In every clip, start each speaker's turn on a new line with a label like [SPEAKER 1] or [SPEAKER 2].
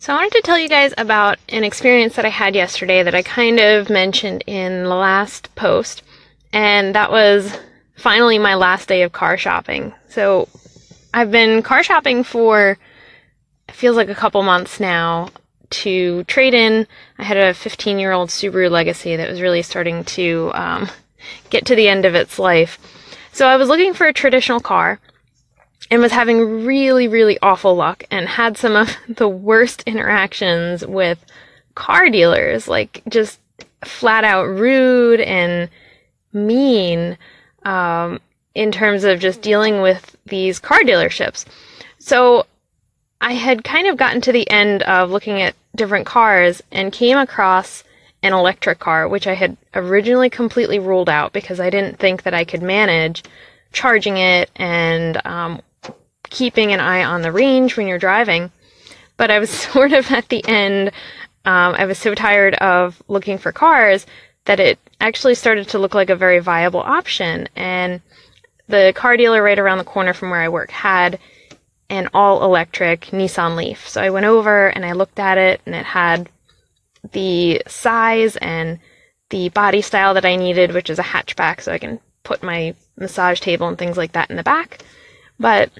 [SPEAKER 1] So, I wanted to tell you guys about an experience that I had yesterday that I kind of mentioned in the last post, and that was finally my last day of car shopping. So, I've been car shopping for feels like a couple months now to trade in. I had a 15 year old Subaru Legacy that was really starting to um, get to the end of its life. So I was looking for a traditional car and was having really, really awful luck and had some of the worst interactions with car dealers, like just flat out rude and mean um, in terms of just dealing with these car dealerships. So I had kind of gotten to the end of looking at different cars and came across an electric car, which I had originally completely ruled out because I didn't think that I could manage charging it and um, keeping an eye on the range when you're driving. But I was sort of at the end. Um, I was so tired of looking for cars that it actually started to look like a very viable option. And the car dealer right around the corner from where I work had an all electric Nissan Leaf. So I went over and I looked at it and it had the size and the body style that I needed, which is a hatchback, so I can put my massage table and things like that in the back. But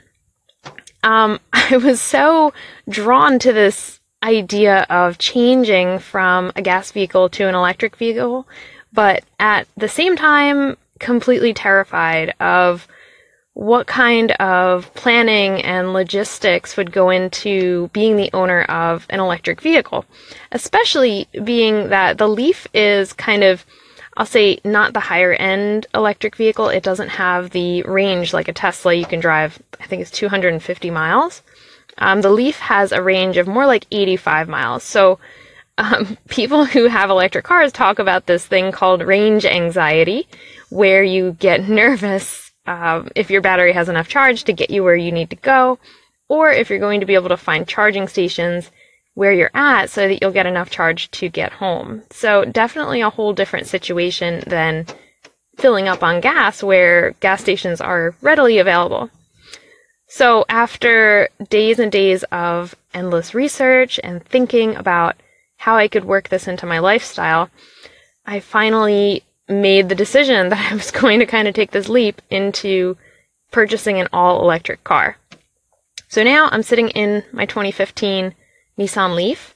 [SPEAKER 1] um, I was so drawn to this idea of changing from a gas vehicle to an electric vehicle, but at the same time, completely terrified of what kind of planning and logistics would go into being the owner of an electric vehicle, especially being that the Leaf is kind of, I'll say, not the higher end electric vehicle. It doesn't have the range like a Tesla. You can drive, I think it's 250 miles. Um, the Leaf has a range of more like 85 miles. So, um, people who have electric cars talk about this thing called range anxiety, where you get nervous um, if your battery has enough charge to get you where you need to go, or if you're going to be able to find charging stations where you're at so that you'll get enough charge to get home. So, definitely a whole different situation than filling up on gas where gas stations are readily available. So, after days and days of endless research and thinking about how I could work this into my lifestyle, I finally made the decision that I was going to kind of take this leap into purchasing an all electric car. So now I'm sitting in my 2015 Nissan Leaf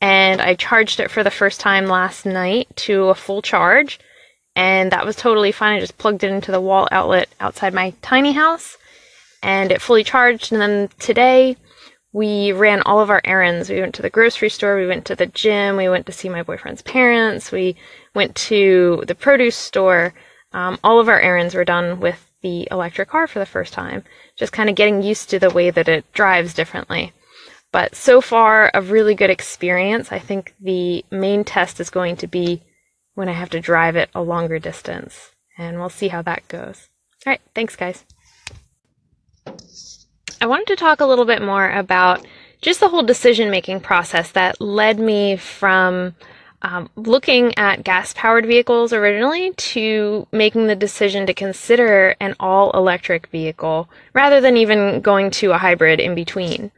[SPEAKER 1] and I charged it for the first time last night to a full charge and that was totally fine. I just plugged it into the wall outlet outside my tiny house and it fully charged and then today we ran all of our errands. We went to the grocery store, we went to the gym, we went to see my boyfriend's parents, we went to the produce store. Um, all of our errands were done with the electric car for the first time, just kind of getting used to the way that it drives differently. But so far, a really good experience. I think the main test is going to be when I have to drive it a longer distance, and we'll see how that goes. All right, thanks, guys. I wanted to talk a little bit more about just the whole decision making process that led me from um, looking at gas powered vehicles originally to making the decision to consider an all electric vehicle rather than even going to a hybrid in between.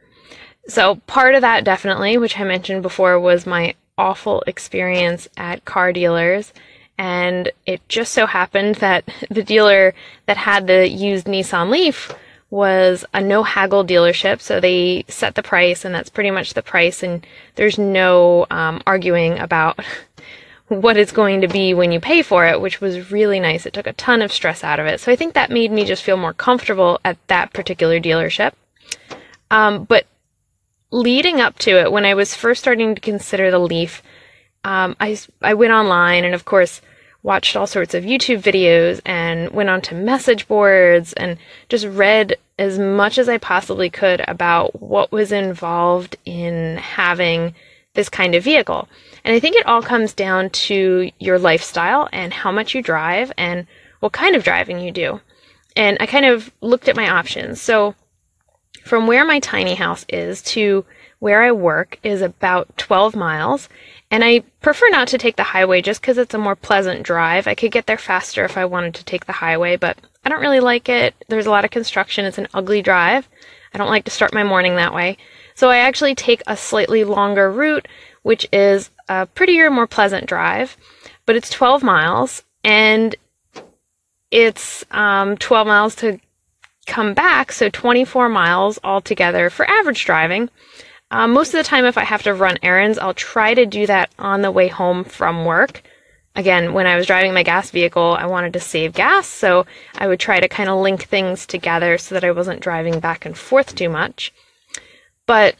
[SPEAKER 1] So, part of that definitely, which I mentioned before, was my awful experience at car dealers. And it just so happened that the dealer that had the used Nissan Leaf was a no haggle dealership. So they set the price, and that's pretty much the price, and there's no um, arguing about what it's going to be when you pay for it, which was really nice. It took a ton of stress out of it. So I think that made me just feel more comfortable at that particular dealership. Um, but leading up to it, when I was first starting to consider the Leaf, um, I, I went online and, of course, watched all sorts of YouTube videos and went onto message boards and just read as much as I possibly could about what was involved in having this kind of vehicle. And I think it all comes down to your lifestyle and how much you drive and what kind of driving you do. And I kind of looked at my options. So from where my tiny house is to where I work is about 12 miles, and I prefer not to take the highway just because it's a more pleasant drive. I could get there faster if I wanted to take the highway, but I don't really like it. There's a lot of construction. It's an ugly drive. I don't like to start my morning that way. So I actually take a slightly longer route, which is a prettier, more pleasant drive, but it's 12 miles and it's um, 12 miles to come back, so 24 miles altogether for average driving. Um, most of the time, if I have to run errands, I'll try to do that on the way home from work. Again, when I was driving my gas vehicle, I wanted to save gas, so I would try to kind of link things together so that I wasn't driving back and forth too much. But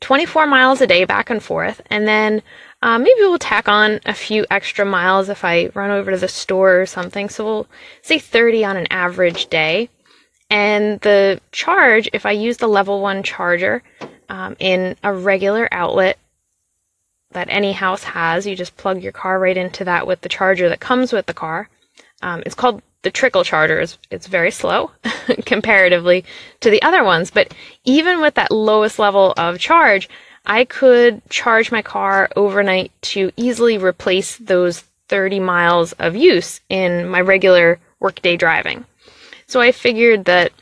[SPEAKER 1] 24 miles a day back and forth, and then uh, maybe we'll tack on a few extra miles if I run over to the store or something. So we'll say 30 on an average day. And the charge, if I use the level one charger um, in a regular outlet that any house has, you just plug your car right into that with the charger that comes with the car. Um, it's called the trickle charger. It's, it's very slow comparatively to the other ones, but even with that lowest level of charge, I could charge my car overnight to easily replace those 30 miles of use in my regular workday driving. So I figured that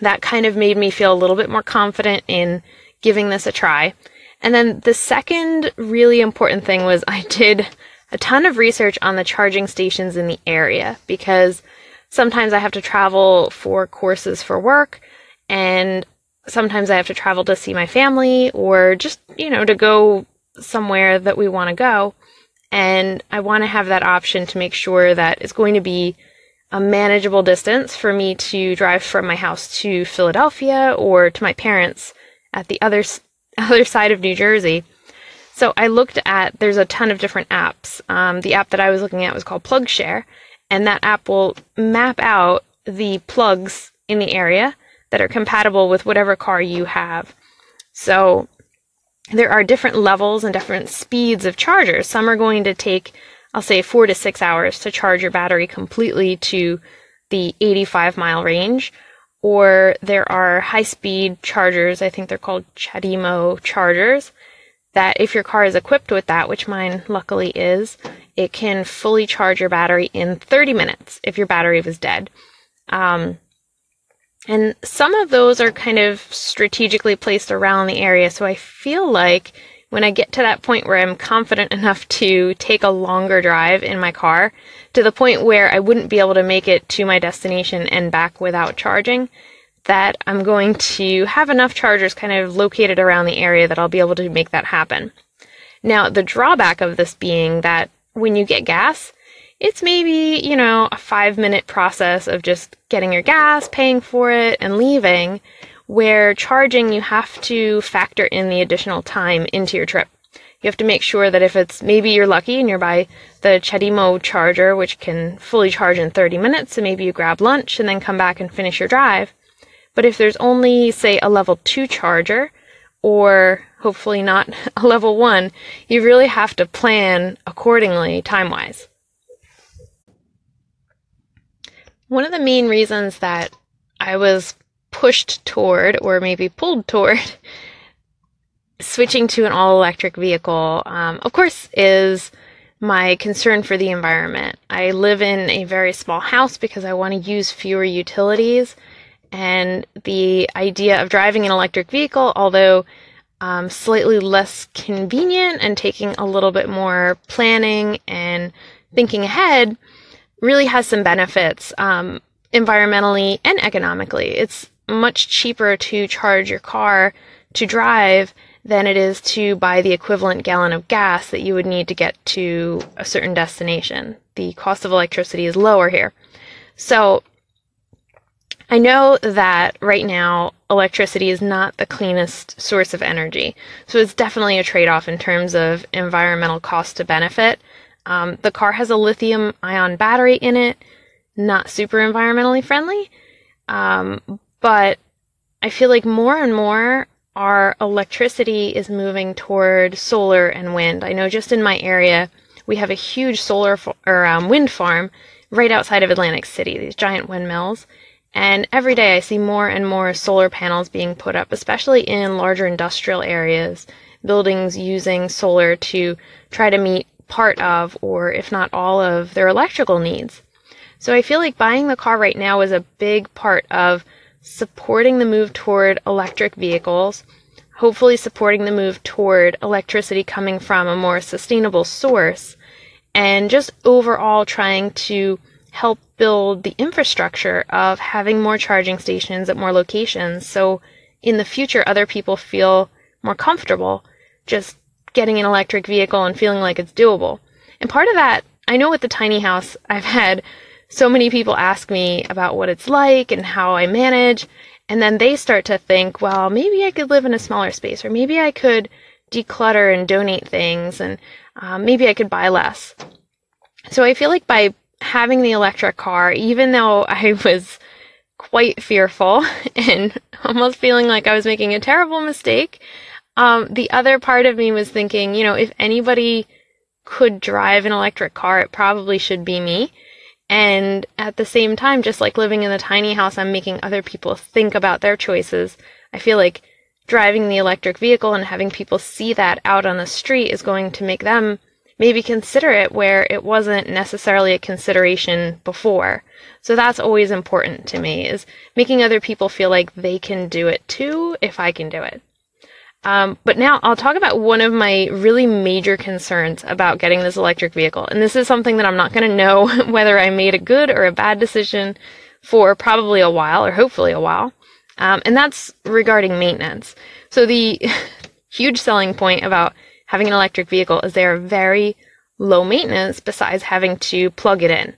[SPEAKER 1] that kind of made me feel a little bit more confident in giving this a try. And then the second really important thing was I did a ton of research on the charging stations in the area because sometimes I have to travel for courses for work and sometimes I have to travel to see my family or just, you know, to go somewhere that we want to go. And I want to have that option to make sure that it's going to be a manageable distance for me to drive from my house to Philadelphia or to my parents at the other other side of New Jersey. So I looked at there's a ton of different apps. Um, the app that I was looking at was called PlugShare, and that app will map out the plugs in the area that are compatible with whatever car you have. So there are different levels and different speeds of chargers. Some are going to take, I'll say, four to six hours to charge your battery completely to the 85 mile range. Or there are high speed chargers, I think they're called CHAdeMO chargers, that if your car is equipped with that, which mine luckily is, it can fully charge your battery in 30 minutes if your battery was dead. Um, and some of those are kind of strategically placed around the area. So I feel like when I get to that point where I'm confident enough to take a longer drive in my car to the point where I wouldn't be able to make it to my destination and back without charging, that I'm going to have enough chargers kind of located around the area that I'll be able to make that happen. Now, the drawback of this being that when you get gas, it's maybe, you know, a five minute process of just getting your gas, paying for it, and leaving, where charging, you have to factor in the additional time into your trip. You have to make sure that if it's maybe you're lucky and you're by the CHAdeMO charger, which can fully charge in 30 minutes, so maybe you grab lunch and then come back and finish your drive. But if there's only, say, a level 2 charger, or hopefully not a level 1, you really have to plan accordingly time wise. One of the main reasons that I was pushed toward, or maybe pulled toward, switching to an all electric vehicle, um, of course, is my concern for the environment. I live in a very small house because I want to use fewer utilities. And the idea of driving an electric vehicle, although um, slightly less convenient and taking a little bit more planning and thinking ahead, really has some benefits um, environmentally and economically. It's much cheaper to charge your car to drive than it is to buy the equivalent gallon of gas that you would need to get to a certain destination. The cost of electricity is lower here. So I know that right now electricity is not the cleanest source of energy. So it's definitely a trade off in terms of environmental cost to benefit. Um, the car has a lithium ion battery in it, not super environmentally friendly. Um, but I feel like more and more our electricity is moving toward solar and wind. I know just in my area, we have a huge solar or um, wind farm right outside of Atlantic City, these giant windmills. And every day I see more and more solar panels being put up, especially in larger industrial areas, buildings using solar to try to meet part of, or if not all of, their electrical needs. So I feel like buying the car right now is a big part of supporting the move toward electric vehicles, hopefully supporting the move toward electricity coming from a more sustainable source, and just overall trying to help build the infrastructure of having more charging stations at more locations so in the future other people feel more comfortable just getting an electric vehicle and feeling like it's doable. And part of that, I know with the tiny house, I've had so many people ask me about what it's like and how I manage. And then they start to think, well, maybe I could live in a smaller space, or maybe I could declutter and donate things, and um, maybe I could buy less. So I feel like by having the electric car, even though I was quite fearful and almost feeling like I was making a terrible mistake, um, the other part of me was thinking, you know, if anybody could drive an electric car, it probably should be me. And at the same time, just like living in the tiny house, I'm making other people think about their choices. I feel like driving the electric vehicle and having people see that out on the street is going to make them maybe consider it where it wasn't necessarily a consideration before. So that's always important to me is making other people feel like they can do it too if I can do it. Um, but now I'll talk about one of my really major concerns about getting this electric vehicle. And this is something that I'm not going to know whether I made a good or a bad decision for probably a while, or hopefully a while. Um, and that's regarding maintenance. So the huge selling point about having an electric vehicle is they are very low maintenance besides having to plug it in.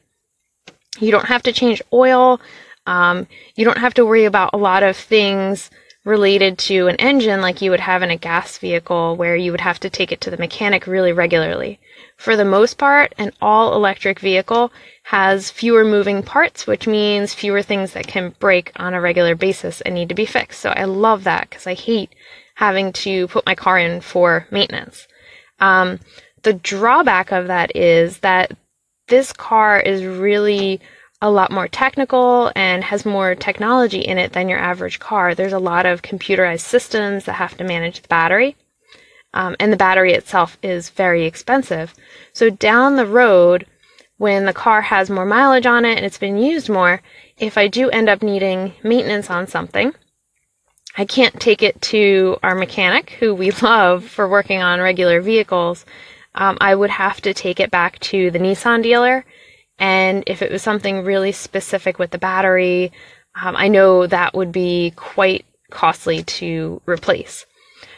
[SPEAKER 1] You don't have to change oil. Um, you don't have to worry about a lot of things related to an engine like you would have in a gas vehicle where you would have to take it to the mechanic really regularly. For the most part, an all electric vehicle has fewer moving parts, which means fewer things that can break on a regular basis and need to be fixed. So I love that because I hate having to put my car in for maintenance. Um, the drawback of that is that this car is really a lot more technical and has more technology in it than your average car. There's a lot of computerized systems that have to manage the battery. Um, and the battery itself is very expensive. So down the road, when the car has more mileage on it and it's been used more, if I do end up needing maintenance on something, I can't take it to our mechanic, who we love for working on regular vehicles. Um, I would have to take it back to the Nissan dealer and if it was something really specific with the battery, um, I know that would be quite costly to replace.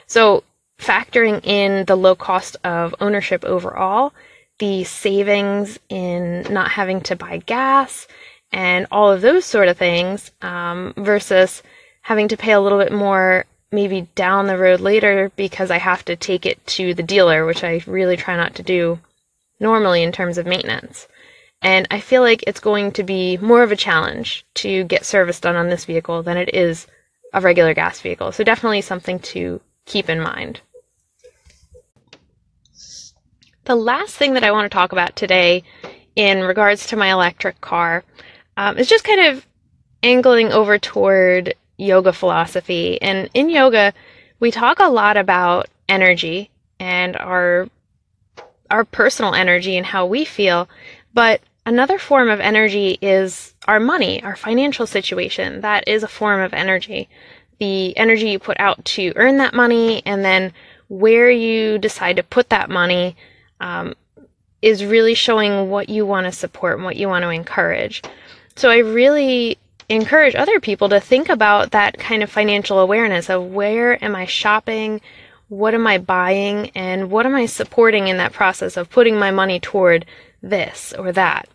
[SPEAKER 1] So, factoring in the low cost of ownership overall, the savings in not having to buy gas, and all of those sort of things, um, versus having to pay a little bit more maybe down the road later because I have to take it to the dealer, which I really try not to do normally in terms of maintenance. And I feel like it's going to be more of a challenge to get service done on this vehicle than it is a regular gas vehicle. So definitely something to keep in mind. The last thing that I want to talk about today in regards to my electric car um, is just kind of angling over toward yoga philosophy. And in yoga, we talk a lot about energy and our our personal energy and how we feel, but Another form of energy is our money, our financial situation. That is a form of energy. The energy you put out to earn that money and then where you decide to put that money um, is really showing what you want to support and what you want to encourage. So I really encourage other people to think about that kind of financial awareness of where am I shopping, what am I buying, and what am I supporting in that process of putting my money toward this or that.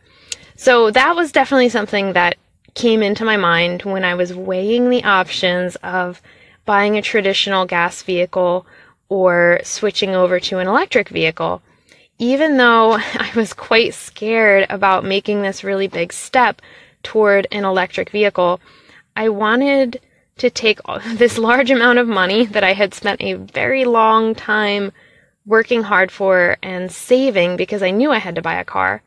[SPEAKER 1] So that was definitely something that came into my mind when I was weighing the options of buying a traditional gas vehicle or switching over to an electric vehicle. Even though I was quite scared about making this really big step toward an electric vehicle, I wanted to take this large amount of money that I had spent a very long time working hard for and saving because I knew I had to buy a car.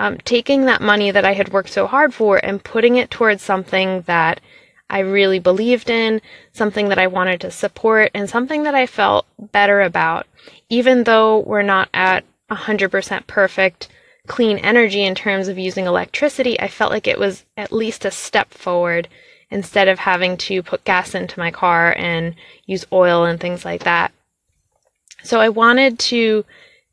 [SPEAKER 1] Um, taking that money that I had worked so hard for and putting it towards something that I really believed in, something that I wanted to support, and something that I felt better about. Even though we're not at 100% perfect clean energy in terms of using electricity, I felt like it was at least a step forward instead of having to put gas into my car and use oil and things like that. So I wanted to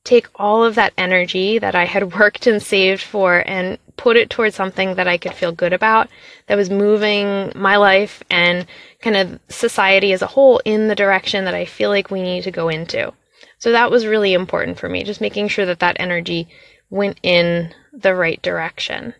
[SPEAKER 1] take all of that energy that I had worked and saved for and put it towards something that I could feel good about, that was moving my life and kind of society as a whole in the direction that I feel like we need to go into. So that was really important for me, just making sure that that energy went in the right direction.